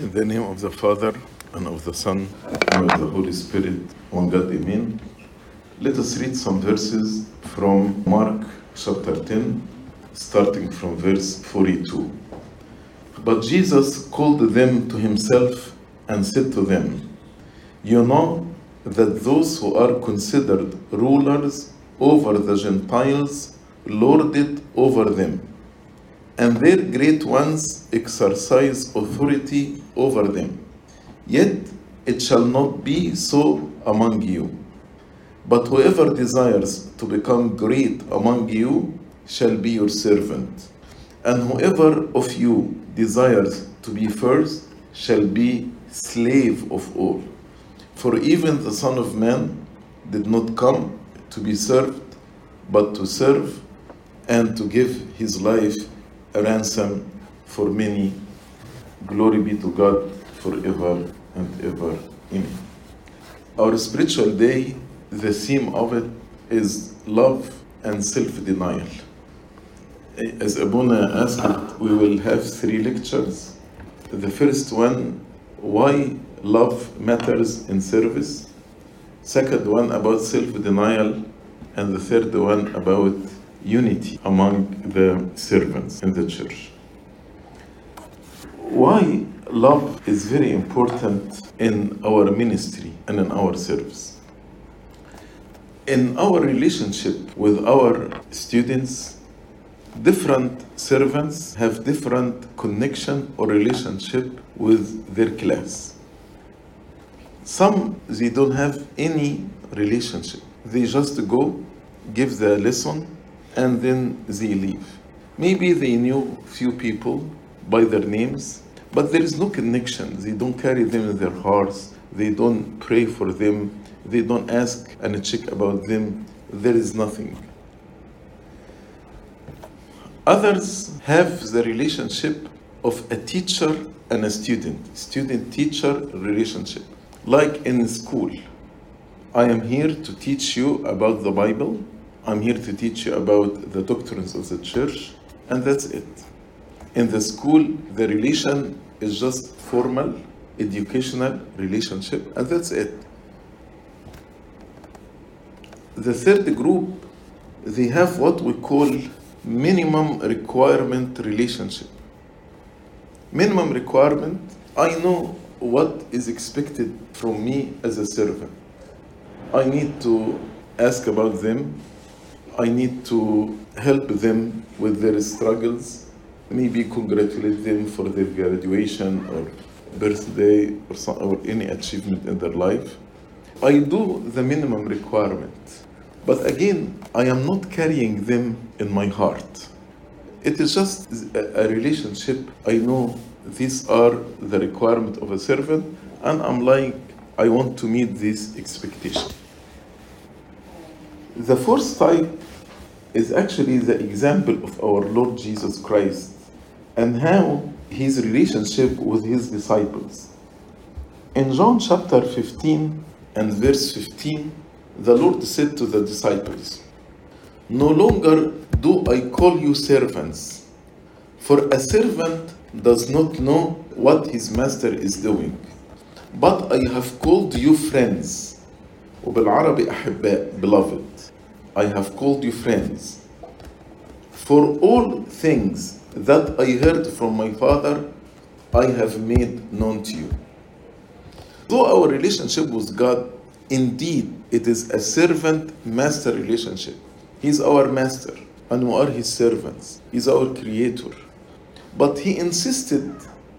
In the name of the Father, and of the Son, and of the Holy Spirit, one God, Amen. Let us read some verses from Mark chapter 10, starting from verse 42. But Jesus called them to himself and said to them, You know that those who are considered rulers over the Gentiles lord it over them, and their great ones exercise authority over them. Yet it shall not be so among you. But whoever desires to become great among you shall be your servant. And whoever of you desires to be first shall be slave of all. For even the Son of Man did not come to be served, but to serve and to give his life a ransom for many. Glory be to God forever and ever. Amen. Our spiritual day, the theme of it is love and self denial. As Abuna asked, we will have three lectures. The first one, why love matters in service. Second one, about self denial. And the third one, about unity among the servants in the church. Why love is very important in our ministry and in our service. In our relationship with our students, different servants have different connection or relationship with their class. Some they don't have any relationship. They just go, give the lesson, and then they leave. Maybe they knew few people by their names, but there is no connection. They don't carry them in their hearts. They don't pray for them. They don't ask and check about them. There is nothing. Others have the relationship of a teacher and a student, student teacher relationship. Like in school, I am here to teach you about the Bible. I'm here to teach you about the doctrines of the church, and that's it. In the school, the relation is just formal, educational relationship, and that's it. The third group, they have what we call minimum requirement relationship. Minimum requirement, I know what is expected from me as a servant. I need to ask about them. I need to help them with their struggles, maybe congratulate them for their graduation or birthday or, some, or any achievement in their life. I do the minimum requirement. But again, I am not carrying them in my heart. It is just a, a relationship. I know these are the requirement of a servant, and I'm like, I want to meet this expectation. The fourth type is actually the example of our Lord Jesus Christ and how his relationship with his disciples. In John chapter 15 and verse 15, the Lord said to the disciples, No longer do I call you servants, for a servant does not know what his master is doing, but I have called you friends. وبالعربي أحباء beloved I have called you friends. For all things that I heard from my Father, I have made known to you. Though our relationship with God, indeed, it is a servant master relationship. He's our master, and we are his servants. He's our creator. But he insisted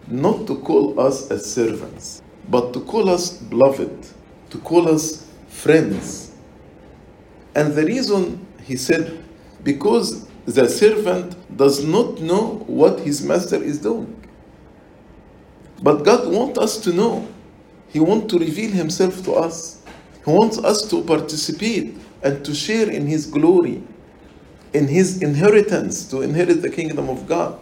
not to call us as servants, but to call us beloved, to call us friends. And the reason he said, because the servant does not know what his master is doing. But God wants us to know. He wants to reveal himself to us. He wants us to participate and to share in his glory, in his inheritance, to inherit the kingdom of God.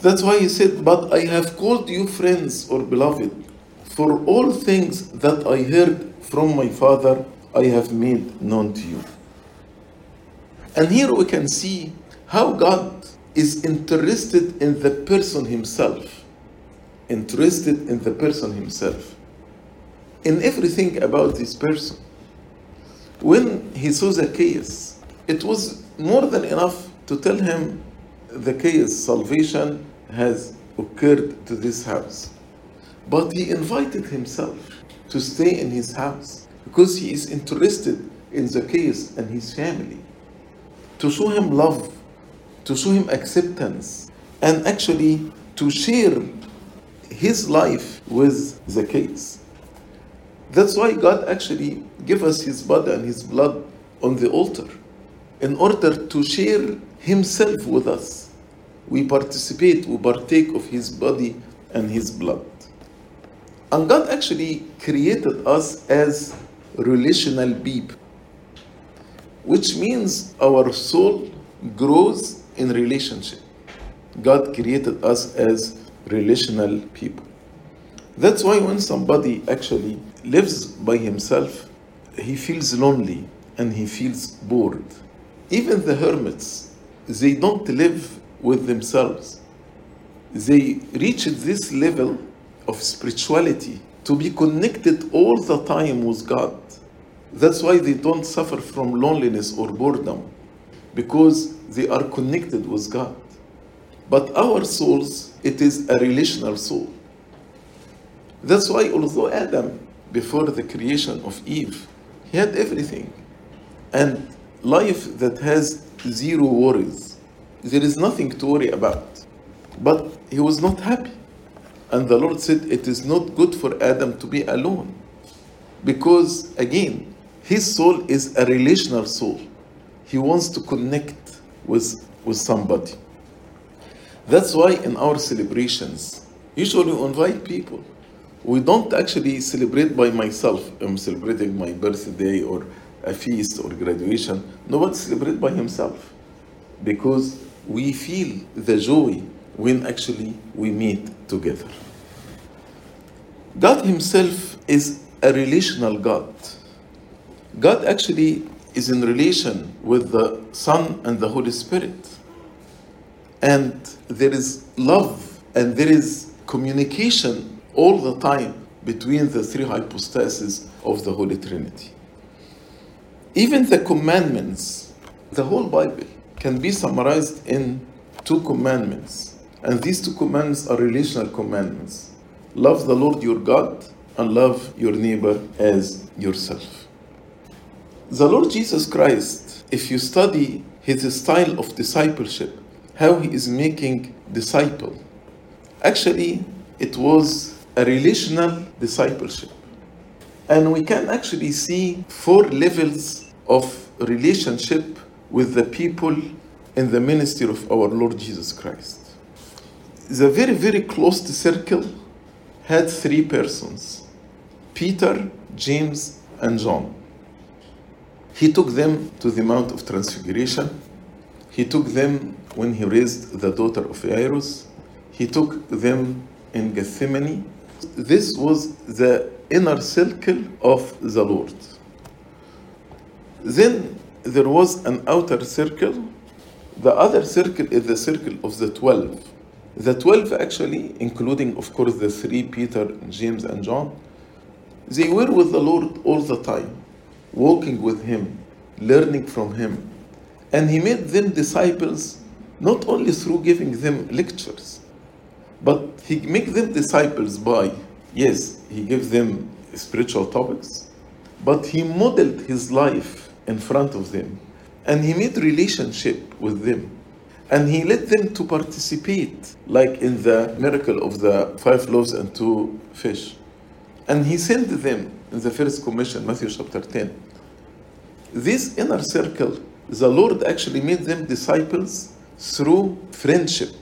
That's why he said, But I have called you friends or beloved, for all things that I heard from my Father I have made known to you. And here we can see how God is interested in the person himself. interested in the person himself, in everything about this person. When he saw Zacchaeus, it was more than enough to tell him Zacchaeus' salvation has occurred to this house. But he invited himself to stay in his house because he is interested in Zacchaeus and his family, to show him love, to show him acceptance, and actually to share his life with Zacchaeus. That's why God actually gave us his body and his blood on the altar in order to share himself with us. We participate, we partake of his body and his blood. And God actually created us as relational people, which means our soul grows in relationship. God created us as relational people. That's why when somebody actually lives by himself, he feels lonely and he feels bored. Even the hermits, they don't live with themselves. They reach this level of spirituality to be connected all the time with God. That's why they don't suffer from loneliness or boredom, because they are connected with God. But our souls, it is a relational soul. That's why, although Adam, before the creation of Eve, he had everything. And life that has zero worries, there is nothing to worry about. But he was not happy. And the Lord said, It is not good for Adam to be alone. Because, again, his soul is a relational soul. He wants to connect with, with somebody. That's why in our celebrations, usually we invite people. We don't actually celebrate by myself. I'm celebrating my birthday or a feast or graduation. Nobody celebrates by himself because we feel the joy when actually we meet together. God Himself is a relational God. God actually is in relation with the Son and the Holy Spirit. And there is love and there is communication all the time between the three hypostases of the Holy Trinity. Even the commandments, the whole Bible, can be summarized in two commandments. And these two commandments are relational commandments love the Lord your God and love your neighbor as yourself. The Lord Jesus Christ, if you study his style of discipleship, how he is making disciple, actually it was a relational discipleship. And we can actually see four levels of relationship with the people in the ministry of our Lord Jesus Christ. The very, very close circle had three persons Peter, James, and John. He took them to the Mount of Transfiguration. He took them when he raised the daughter of Jairus. He took them in Gethsemane. This was the inner circle of the Lord. Then there was an outer circle. The other circle is the circle of the twelve. The twelve, actually, including, of course, the three Peter, James, and John, they were with the Lord all the time, walking with Him, learning from Him. And He made them disciples not only through giving them lectures, but He made them disciples by, yes, He gave them spiritual topics, but He modeled His life in front of them. And He made relationship with them. And he led them to participate, like in the miracle of the five loaves and two fish. And he sent them in the first commission, Matthew chapter 10. This inner circle, the Lord actually made them disciples through friendship.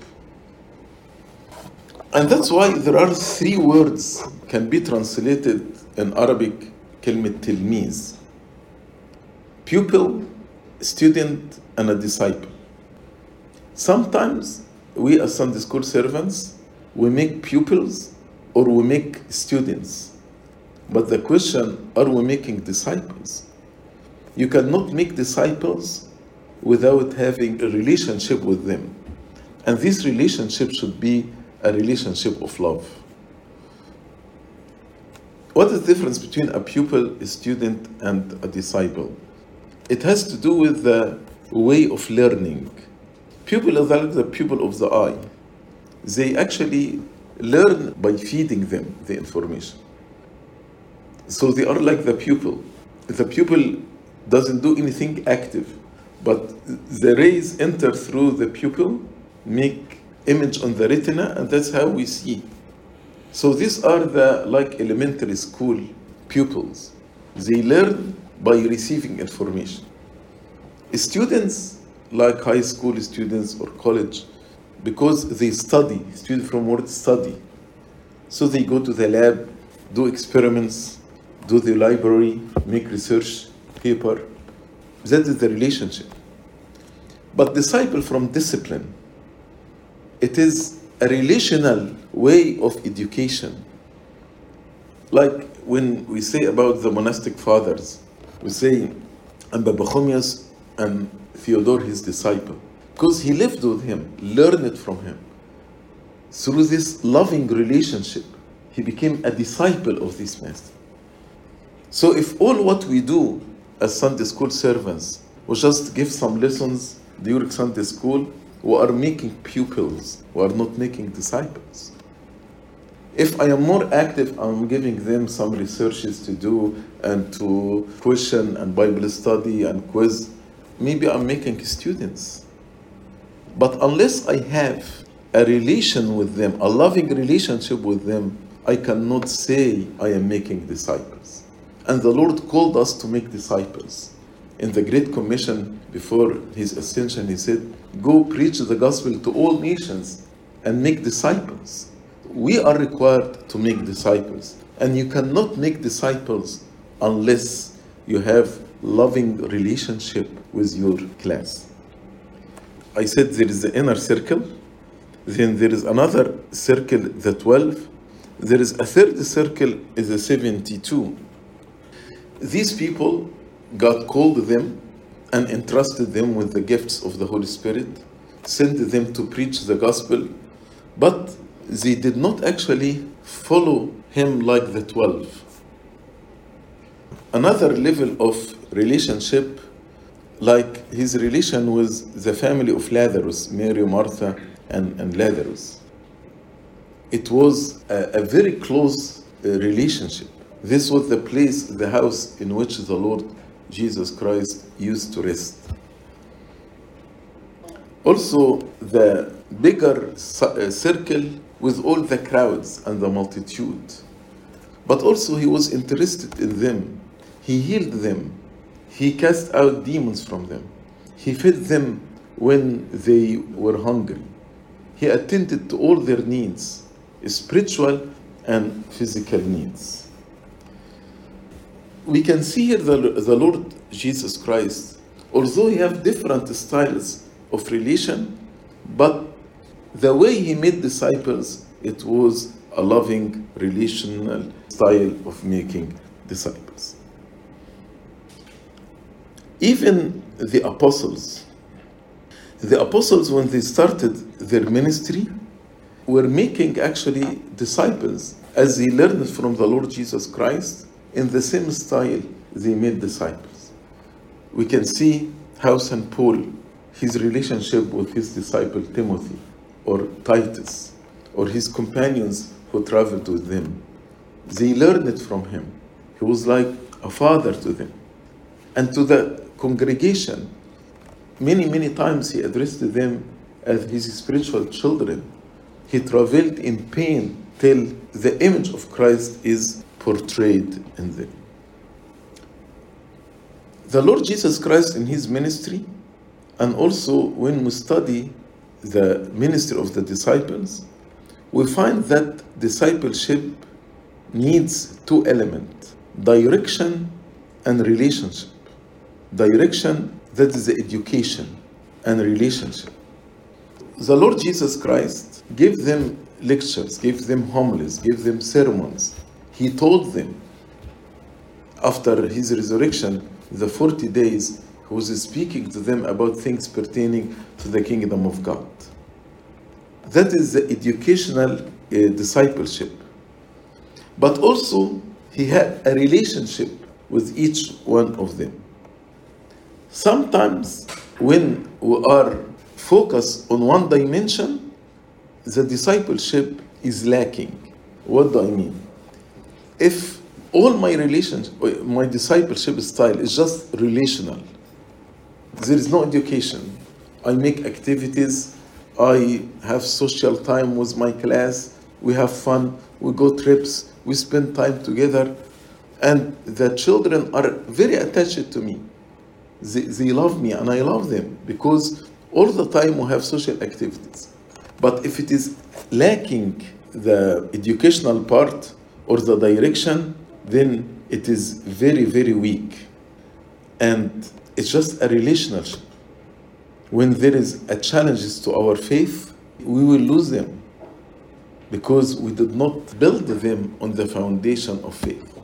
And that's why there are three words can be translated in Arabic, كلمة تلميذ. Pupil, student, and a disciple. Sometimes we as Sunday school servants, we make pupils or we make students. but the question, are we making disciples? You cannot make disciples without having a relationship with them. And this relationship should be a relationship of love. What is the difference between a pupil, a student, and a disciple? It has to do with the way of learning. Pupil is like the pupil of the eye. They actually learn by feeding them the information. So they are like the pupil. The pupil doesn't do anything active, but the rays enter through the pupil, make image on the retina, and that's how we see. So these are the like elementary school pupils. They learn by receiving information. Students, like high school students or college, because they study, students from word study. So they go to the lab, do experiments, do the library, make research paper. That is the relationship. But disciple from discipline, it is a relational way of education. Like when we say about the monastic fathers, we say Abba Pachomius and Theodore, his disciple, because he lived with him, learned from him. Through this loving relationship, he became a disciple of this master. So if all what we do as Sunday school servants was just give some lessons during Sunday school, we are making pupils, we are not making disciples. If I am more active, I'm giving them some researches to do and to question and Bible study and quiz, maybe I'm making students. But unless I have a relation with them, a loving relationship with them, I cannot say I am making disciples. And the Lord called us to make disciples. In the Great Commission before his ascension, he said, Go preach the gospel to all nations and make disciples. We are required to make disciples. And you cannot make disciples unless you have loving relationship with your class. I said there is the inner circle, then there is another circle, the 12. There is a third circle, is the 72. These people, God called them and entrusted them with the gifts of the Holy Spirit, sent them to preach the gospel, but they did not actually follow him like the 12. Another level of relationship, like his relation with the family of Lazarus, Mary, Martha, and, and Lazarus. It was a, a very close uh, relationship. This was the place, the house in which the Lord Jesus Christ used to rest. Also, the bigger uh, circle with all the crowds and the multitude. But also, he was interested in them. He healed them. He cast out demons from them. He fed them when they were hungry. He attended to all their needs, spiritual and physical needs. We can see here the, the Lord Jesus Christ, although he have different styles of relation, but the way he made disciples, it was a loving relational style of making disciples. Even the apostles, the apostles, when they started their ministry, were making actually disciples as they learned from the Lord Jesus Christ in the same style they made disciples. We can see how St. Paul, his relationship with his disciple Timothy or Titus or his companions who traveled with them. They learned it from him. He was like a father to them. And to the congregation, many, many times he addressed them as his spiritual children. He traveled in pain till the image of Christ is portrayed in them. The Lord Jesus Christ in his ministry, and also when we study the ministry of the disciples, we find that discipleship needs two elements direction and relationship. Direction, that is the education, and relationship. The Lord Jesus Christ gave them lectures, gave them homilies, gave them sermons. He told them after his resurrection, the 40 days, he was speaking to them about things pertaining to the kingdom of God. That is the educational uh, discipleship. But also, he had a relationship with each one of them. Sometimes, when we are focused on one dimension, the discipleship is lacking. What do I mean? If all my relations, oh, my discipleship style is just relational, there is no education. I make activities, I have social time with my class, we have fun, we go trips, we spend time together, and the children are very attached to me. They, they love me and I love them because all the time we have social activities. But if it is lacking the educational part or the direction, then it is very, very weak. And it's just a relationship. When there is a challenges to our faith, we will lose them because we did not build them on the foundation of faith.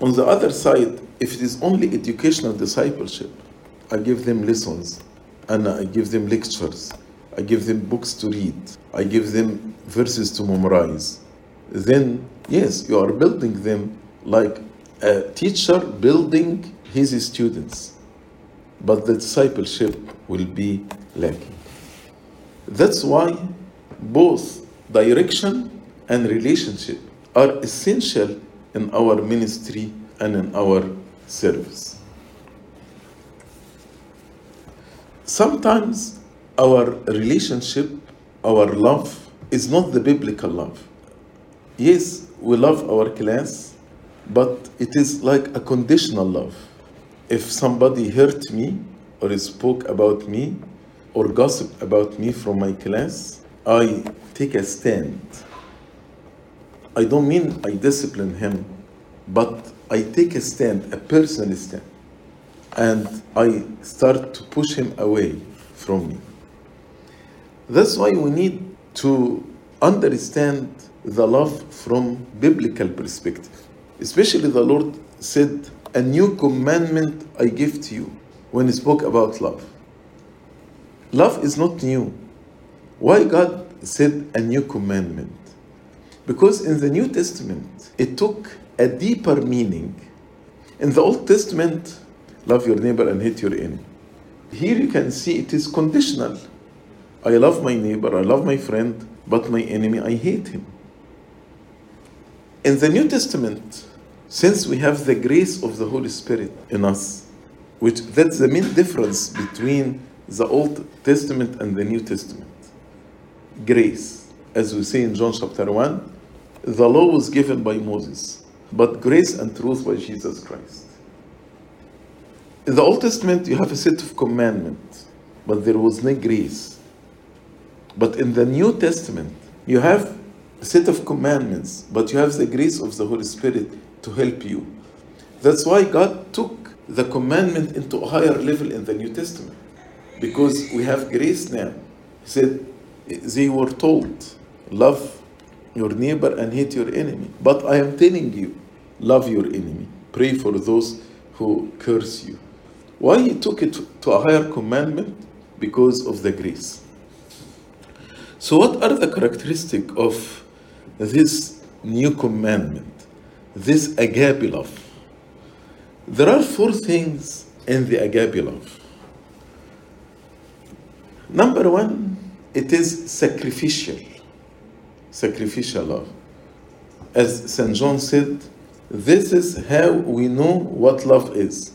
On the other side, if it is only educational discipleship, I give them lessons and I give them lectures, I give them books to read, I give them verses to memorize. Then, yes, you are building them like a teacher building his students, but the discipleship will be lacking. That's why both direction and relationship are essential in our ministry and in our service. Sometimes our relationship, our love, is not the biblical love. Yes, we love our class, but it is like a conditional love. If somebody hurt me or spoke about me or gossiped about me from my class, I take a stand. I don't mean I discipline him, but I take a stand, a personal stand, and I start to push him away from me. That's why we need to understand the love from biblical perspective. Especially the Lord said, "A new commandment I give to you." When he spoke about love, love is not new. Why God said a new commandment? Because in the New Testament, it took a deeper meaning. In the Old Testament, love your neighbor and hate your enemy. Here you can see it is conditional. I love my neighbor, I love my friend, but my enemy, I hate him. In the New Testament, since we have the grace of the Holy Spirit in us, which that's the main difference between the Old Testament and the New Testament. Grace, as we say in John chapter 1, the law was given by Moses, but grace and truth by Jesus Christ. In the Old Testament, you have a set of commandments, but there was no grace. But in the New Testament, you have a set of commandments, but you have the grace of the Holy Spirit to help you. That's why God took the commandment into a higher level in the New Testament, because we have grace now. He said, they were told, love your neighbor and hate your enemy. But I am telling you, love your enemy. Pray for those who curse you. Why he took it to a higher commandment? Because of the grace. So, what are the characteristics of this new commandment, this agape love? There are four things in the agape love. Number one, it is sacrificial. Sacrificial love. As St. John said, this is how we know what love is.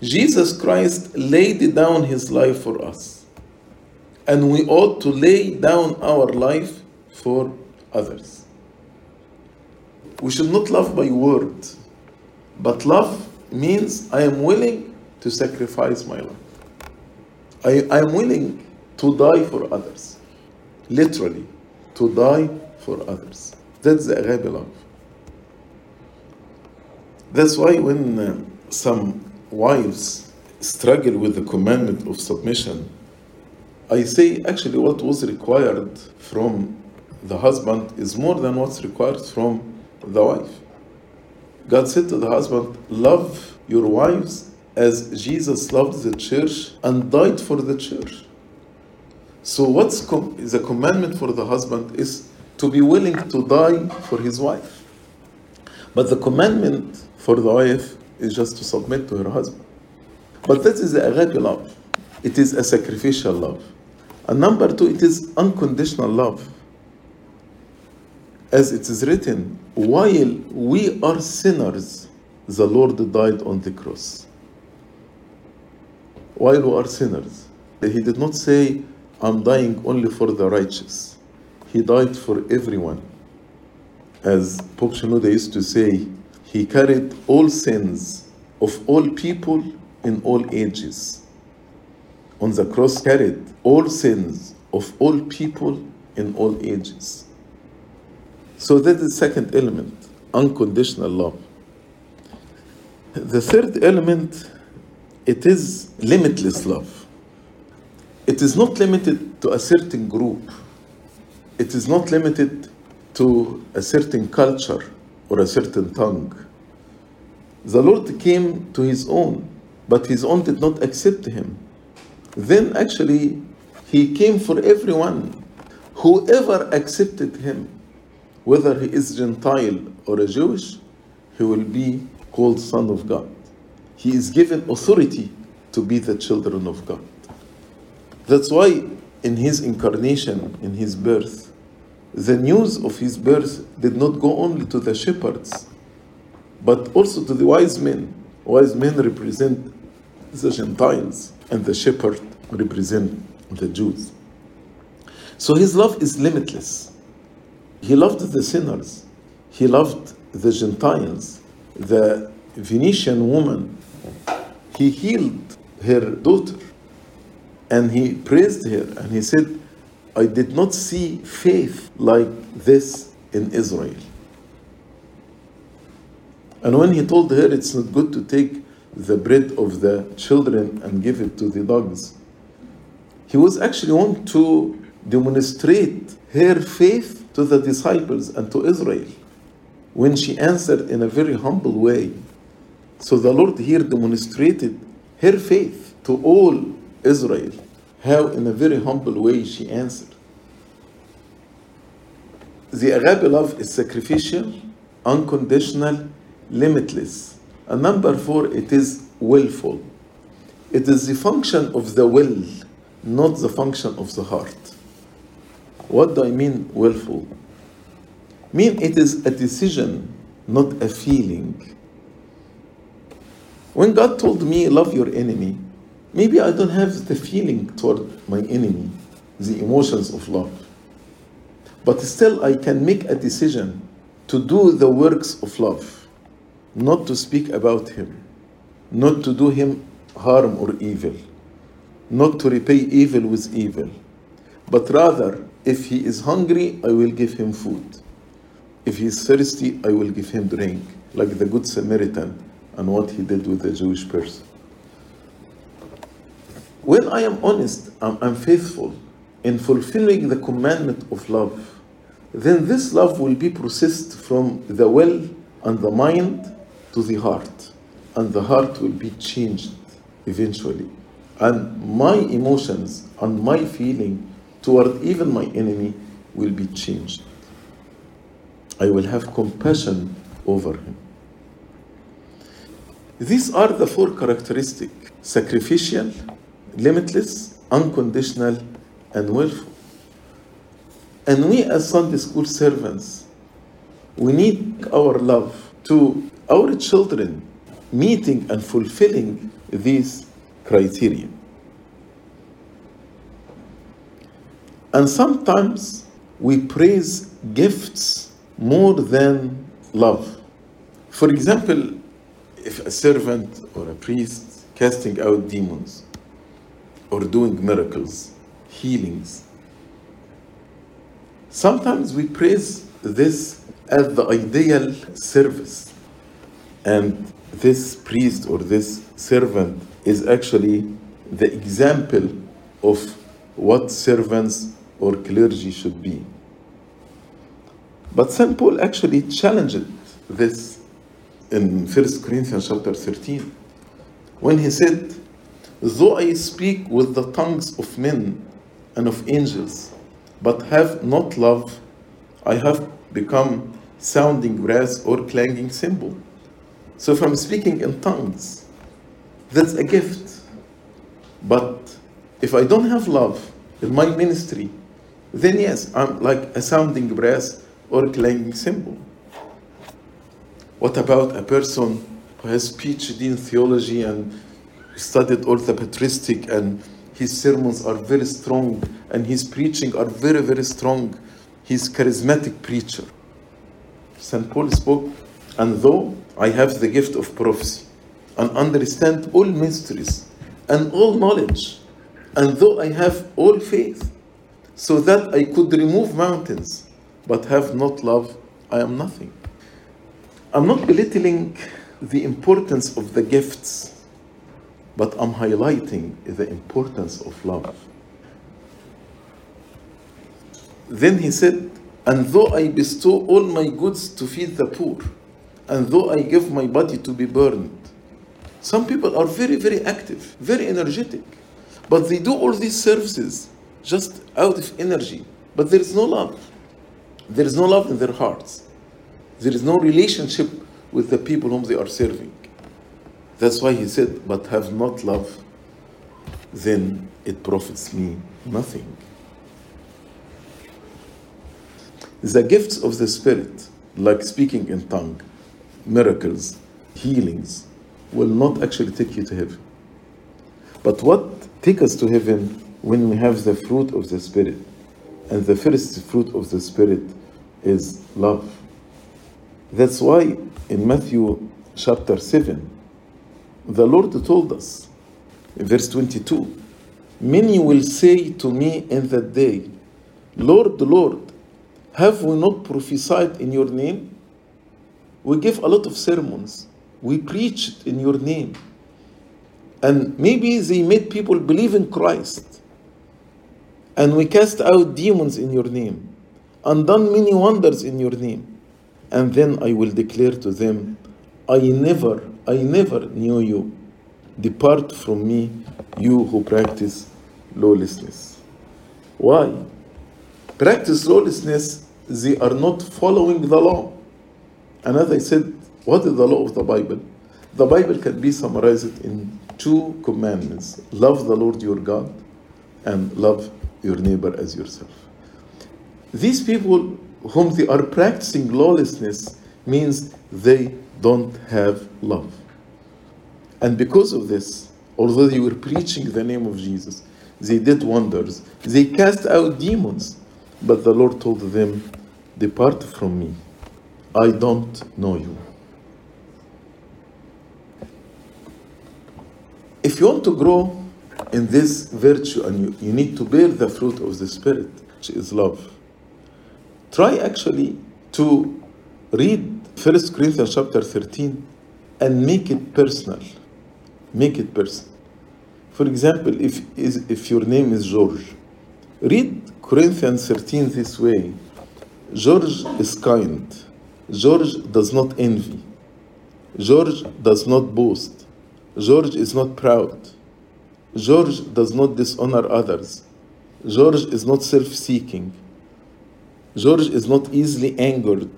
Jesus Christ laid down his life for us, and we ought to lay down our life for others. We should not love by word, but love means I am willing to sacrifice my life. I, I am willing to die for others. Literally, to die for others. That's the agape love. That's why when uh, some wives struggle with the commandment of submission, I say actually what was required from the husband is more than what's required from the wife. God said to the husband, Love your wives as Jesus loved the church and died for the church. So, what's com- the commandment for the husband is to be willing to die for his wife. But the commandment for the wife is just to submit to her husband. But that is the agape love. It is a sacrificial love. And number two, it is unconditional love. As it is written, while we are sinners, the Lord died on the cross. While we are sinners. He did not say, I'm dying only for the righteous. He died for everyone. As Pope Shenouda used to say, he carried all sins of all people in all ages. On the cross, carried all sins of all people in all ages. So that is the second element, unconditional love. The third element, it is limitless love. It is not limited to a certain group. It is not limited to a certain culture or a certain tongue. The Lord came to his own, but his own did not accept him. Then actually, he came for everyone. Whoever accepted him, whether he is Gentile or a Jewish, he will be called Son of God. He is given authority to be the children of God. That's why in his incarnation, in his birth, the news of his birth did not go only to the shepherds, but also to the wise men. Wise men represent the Gentiles, and the shepherd represent the Jews. So his love is limitless. He loved the sinners, he loved the Gentiles, the Phoenician woman. He healed her daughter and he praised her and he said, I did not see faith like this in Israel. And when he told her it's not good to take the bread of the children and give it to the dogs, he was actually want to demonstrate her faith to the disciples and to Israel when she answered in a very humble way. So the Lord here demonstrated her faith to all Israel, how in a very humble way she answered. The agape love is sacrificial, unconditional, limitless. And number four, it is willful. It is the function of the will, not the function of the heart. What do I mean willful? Mean it is a decision, not a feeling. When God told me, love your enemy, maybe I don't have the feeling toward my enemy, the emotions of love. But still, I can make a decision to do the works of love, not to speak about him, not to do him harm or evil, not to repay evil with evil, but rather, if he is hungry, I will give him food. If he is thirsty, I will give him drink, like the Good Samaritan and what he did with the Jewish person. When I am honest, I'm, I'm faithful in fulfilling the commandment of love, then this love will be processed from the will and the mind to the heart, and the heart will be changed eventually. And my emotions and my feeling toward even my enemy will be changed. I will have compassion over him. These are the four characteristics sacrificial, limitless, unconditional, and willful. And we, as Sunday school servants, we need our love to our children meeting and fulfilling these criteria. And sometimes we praise gifts more than love. For example, if a servant or a priest casting out demons or doing miracles, healings, sometimes we praise this as the ideal service. And this priest or this servant is actually the example of what servants or clergy should be. But St. Paul actually challenged this in 1 Corinthians chapter 13 when he said, Though I speak with the tongues of men and of angels, but have not love, I have become sounding brass or clanging cymbal. So if I'm speaking in tongues, that's a gift. But if I don't have love in my ministry, then yes, I'm like a sounding brass or a clanging cymbal. What about a person who has PhD in theology and studied patristic and his sermons are very strong and his preaching are very, very strong. He's charismatic preacher. St. Paul spoke, and though I have the gift of prophecy and understand all mysteries and all knowledge, and though I have all faith, so that I could remove mountains, but have not love, I am nothing. I'm not belittling the importance of the gifts, but I'm highlighting the importance of love. Then he said, And though I bestow all my goods to feed the poor, and though I give my body to be burned, some people are very, very active, very energetic, but they do all these services just out of energy, but there is no love. There is no love in their hearts. There is no relationship with the people whom they are serving. That's why he said, But have not love, then it profits me nothing. The gifts of the Spirit, like speaking in tongue, miracles, healings, will not actually take you to heaven. But what take us to heaven when we have the fruit of the Spirit? And the first fruit of the Spirit is love. That's why in Matthew chapter 7, the Lord told us, in verse 22, Many will say to me in that day, Lord, Lord, have we not prophesied in your name? We give a lot of sermons. We preached in your name. And maybe they made people believe in Christ. And we cast out demons in your name and done many wonders in your name. And then I will declare to them, I never, I never knew you. Depart from me, you who practice lawlessness. Why? Practice lawlessness, they are not following the law. And as I said, what is the law of the Bible? The Bible can be summarized in two commandments love the Lord your God and love your neighbor as yourself. These people whom they are practicing lawlessness means they don't have love. And because of this, although they were preaching the name of Jesus, they did wonders, they cast out demons, but the Lord told them, Depart from me, I don't know you. If you want to grow in this virtue and you, you need to bear the fruit of the Spirit, which is love, try actually to read 1 Corinthians chapter 13 and make it personal. Make it personal. For example, if, is, if your name is George, read Corinthians 13 this way George is kind. George does not envy. George does not boast. George is not proud. George does not dishonor others. George is not self seeking. George is not easily angered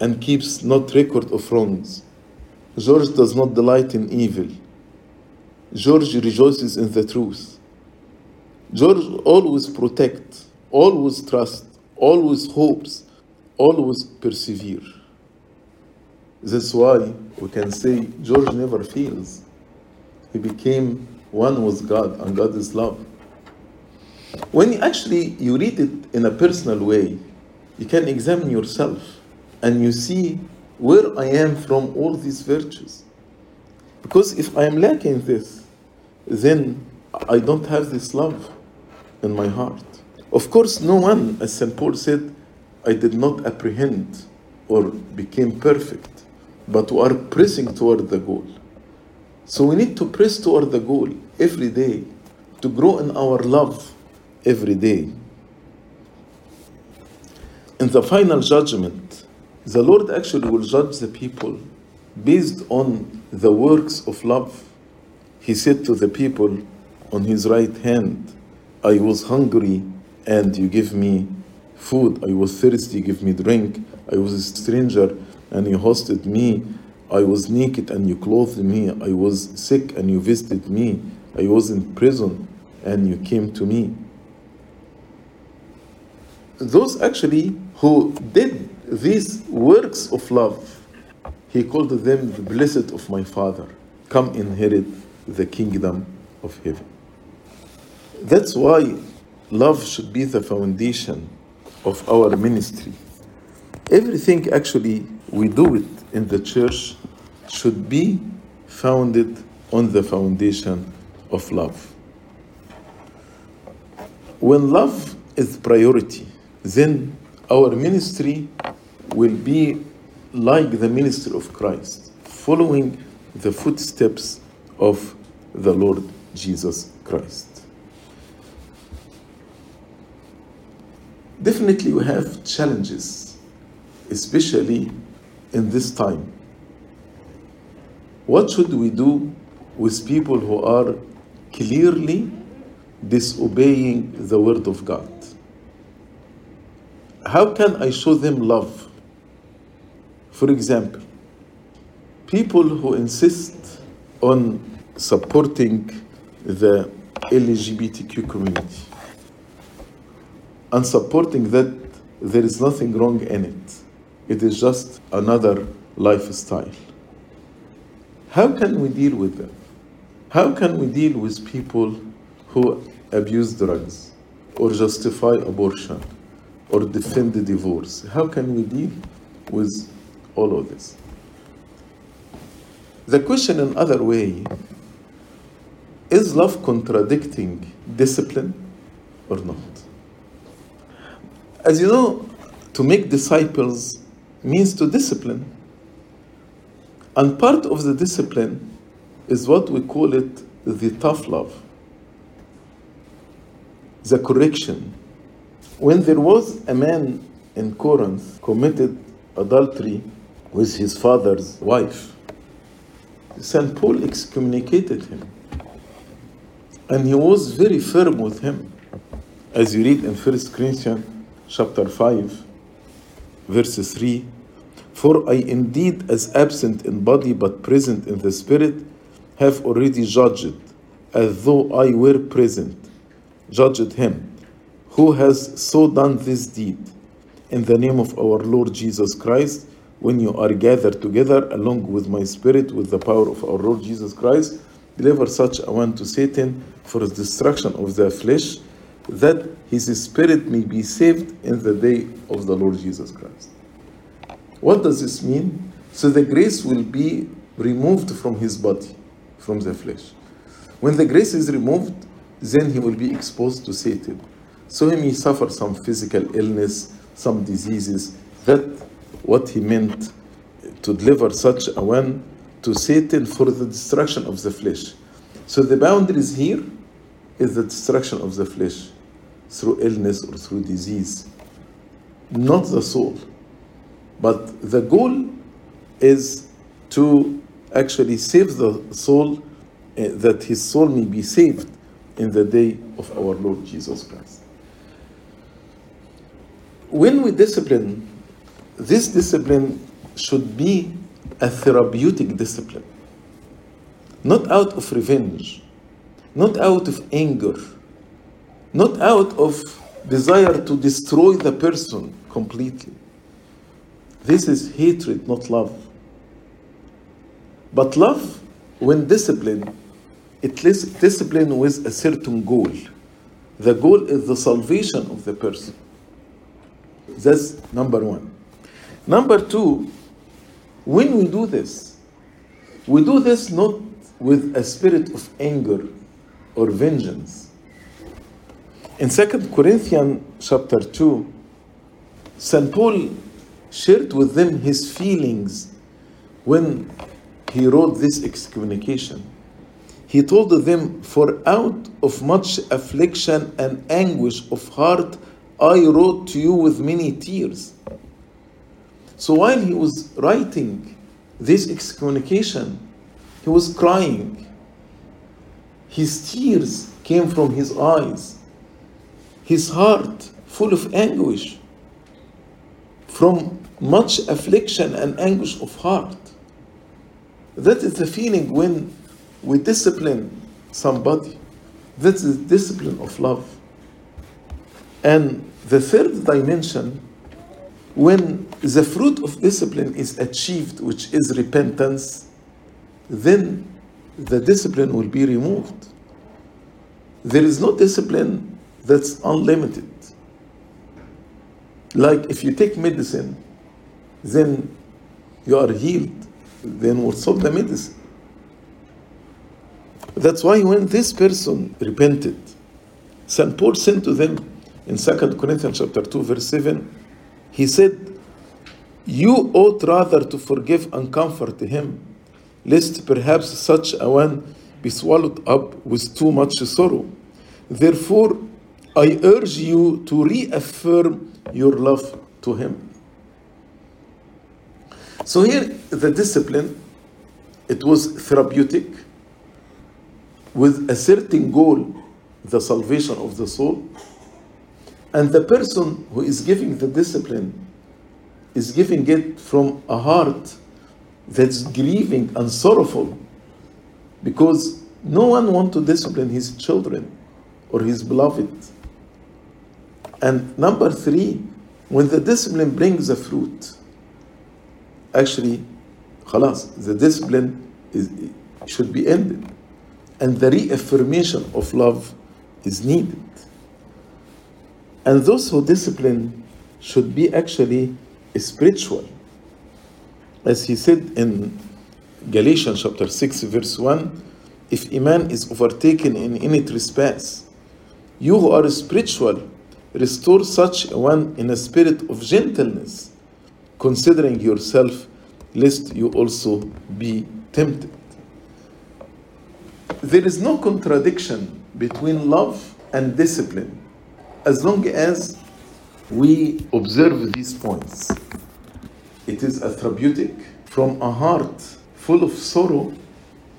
and keeps not record of wrongs. George does not delight in evil. George rejoices in the truth. George always protects, always trusts, always hopes, always persevere. That's why we can say George never fails. He became one with God, and God is love. When you actually you read it in a personal way, you can examine yourself and you see where I am from all these virtues. Because if I am lacking this, then I don't have this love in my heart. Of course, no one, as St. Paul said, I did not apprehend or became perfect, but we are pressing toward the goal. So we need to press toward the goal every day to grow in our love every day. In the final judgment, the Lord actually will judge the people based on the works of love. He said to the people on his right hand, I was hungry and you give me food. I was thirsty, give me drink. I was a stranger and you hosted me. I was naked and you clothed me. I was sick and you visited me. I was in prison and you came to me. Those actually who did these works of love, he called them the blessed of my Father. Come inherit the kingdom of heaven. That's why love should be the foundation of our ministry. Everything actually we do it in the church should be founded on the foundation of love. When love is priority, then our ministry will be like the ministry of Christ, following the footsteps of the Lord Jesus Christ. Definitely, we have challenges, especially in this time. What should we do with people who are clearly disobeying the Word of God? How can I show them love? For example, people who insist on supporting the LGBTQ community and supporting that there is nothing wrong in it. It is just another lifestyle. How can we deal with them? How can we deal with people who abuse drugs or justify abortion or defend the divorce? How can we deal with all of this? The question, in other way, is love contradicting discipline or not? As you know, to make disciples means to discipline. And part of the discipline is what we call it the tough love, the correction. When there was a man in Corinth committed adultery with his father's wife, St. Paul excommunicated him. And he was very firm with him. As you read in 1 Corinthians chapter 5, verse 3 For I indeed, as absent in body but present in the spirit, have already judged, as though I were present, judged him who has so done this deed. In the name of our Lord Jesus Christ, when you are gathered together along with my spirit, with the power of our Lord Jesus Christ, deliver such a one to Satan for the destruction of the flesh, that his spirit may be saved in the day of the Lord Jesus Christ. What does this mean? So the grace will be removed from his body, from the flesh. When the grace is removed, then he will be exposed to Satan. So he may suffer some physical illness, some diseases. That what he meant to deliver such a one to Satan for the destruction of the flesh. So the boundaries here is the destruction of the flesh through illness or through disease, not the soul. But the goal is to actually save the soul, uh, that his soul may be saved in the day of our Lord Jesus Christ. When we discipline, this discipline should be a therapeutic discipline, not out of revenge, not out of anger, not out of desire to destroy the person completely. This is hatred, not love. But love, when disciplined, it is discipline with a certain goal. The goal is the salvation of the person. That's number one. Number two, when we do this, we do this not with a spirit of anger or vengeance. In 2 Corinthians chapter 2, St. Paul shared with them his feelings when he wrote this excommunication. He told them, For out of much affliction and anguish of heart, I wrote to you with many tears. So while he was writing this excommunication, he was crying. His tears came from his eyes, his heart full of anguish from much affliction and anguish of heart. That is the feeling when we discipline somebody. That is the discipline of love. And the third dimension, when the fruit of discipline is achieved, which is repentance, then the discipline will be removed. There is no discipline that's unlimited. Like if you take medicine, then you are healed, then we'll stop the medicine. That's why when this person repented, St. Paul sent to them in 2 Corinthians chapter 2, verse 7, he said, You ought rather to forgive and comfort him, lest perhaps such a one be swallowed up with too much sorrow. Therefore, I urge you to reaffirm your love to him. So here, the discipline, it was therapeutic with a certain goal, the salvation of the soul. And the person who is giving the discipline is giving it from a heart that's grieving and sorrowful because no one wants to discipline his children or his beloved. And number three, when the discipline brings the fruit, actually, khalas, the discipline is, should be ended. And the reaffirmation of love is needed. And those who discipline should be actually spiritual. As he said in Galatians chapter 6, verse 1 if a man is overtaken in any trespass, you who are spiritual, restore such a one in a spirit of gentleness, considering yourself, lest you also be tempted. There is no contradiction between love and discipline as long as we observe these points. It is a therapeutic from a heart full of sorrow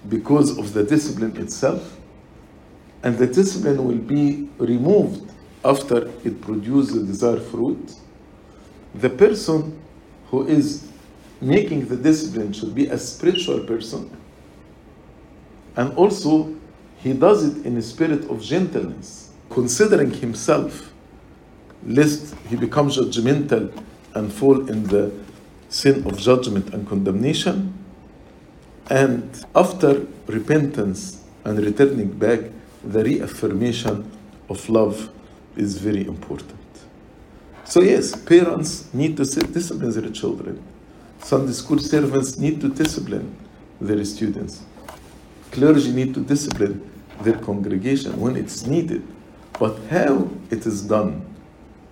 because of the discipline itself, and the discipline will be removed after it produces the desired fruit. The person who is making the discipline should be a spiritual person, and also he does it in a spirit of gentleness, considering himself, lest he becomes judgmental and fall in the sin of judgment and condemnation. And after repentance and returning back, the reaffirmation of love is very important. So, yes, parents need to discipline their children. Sunday school servants need to discipline their students. Clergy need to discipline their congregation when it's needed. But how it is done,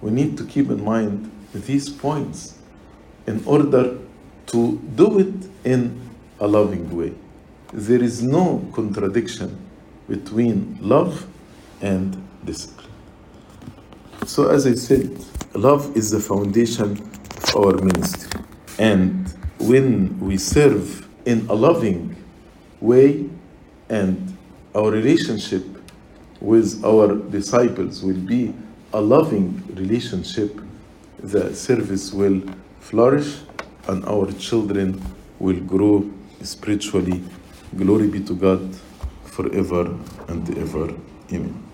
we need to keep in mind these points in order to do it in a loving way. There is no contradiction between love and discipline. So, as I said, love is the foundation of our ministry. And when we serve in a loving way, and our relationship with our disciples will be a loving relationship, the service will flourish and our children will grow spiritually. Glory be to God forever and ever. Amen.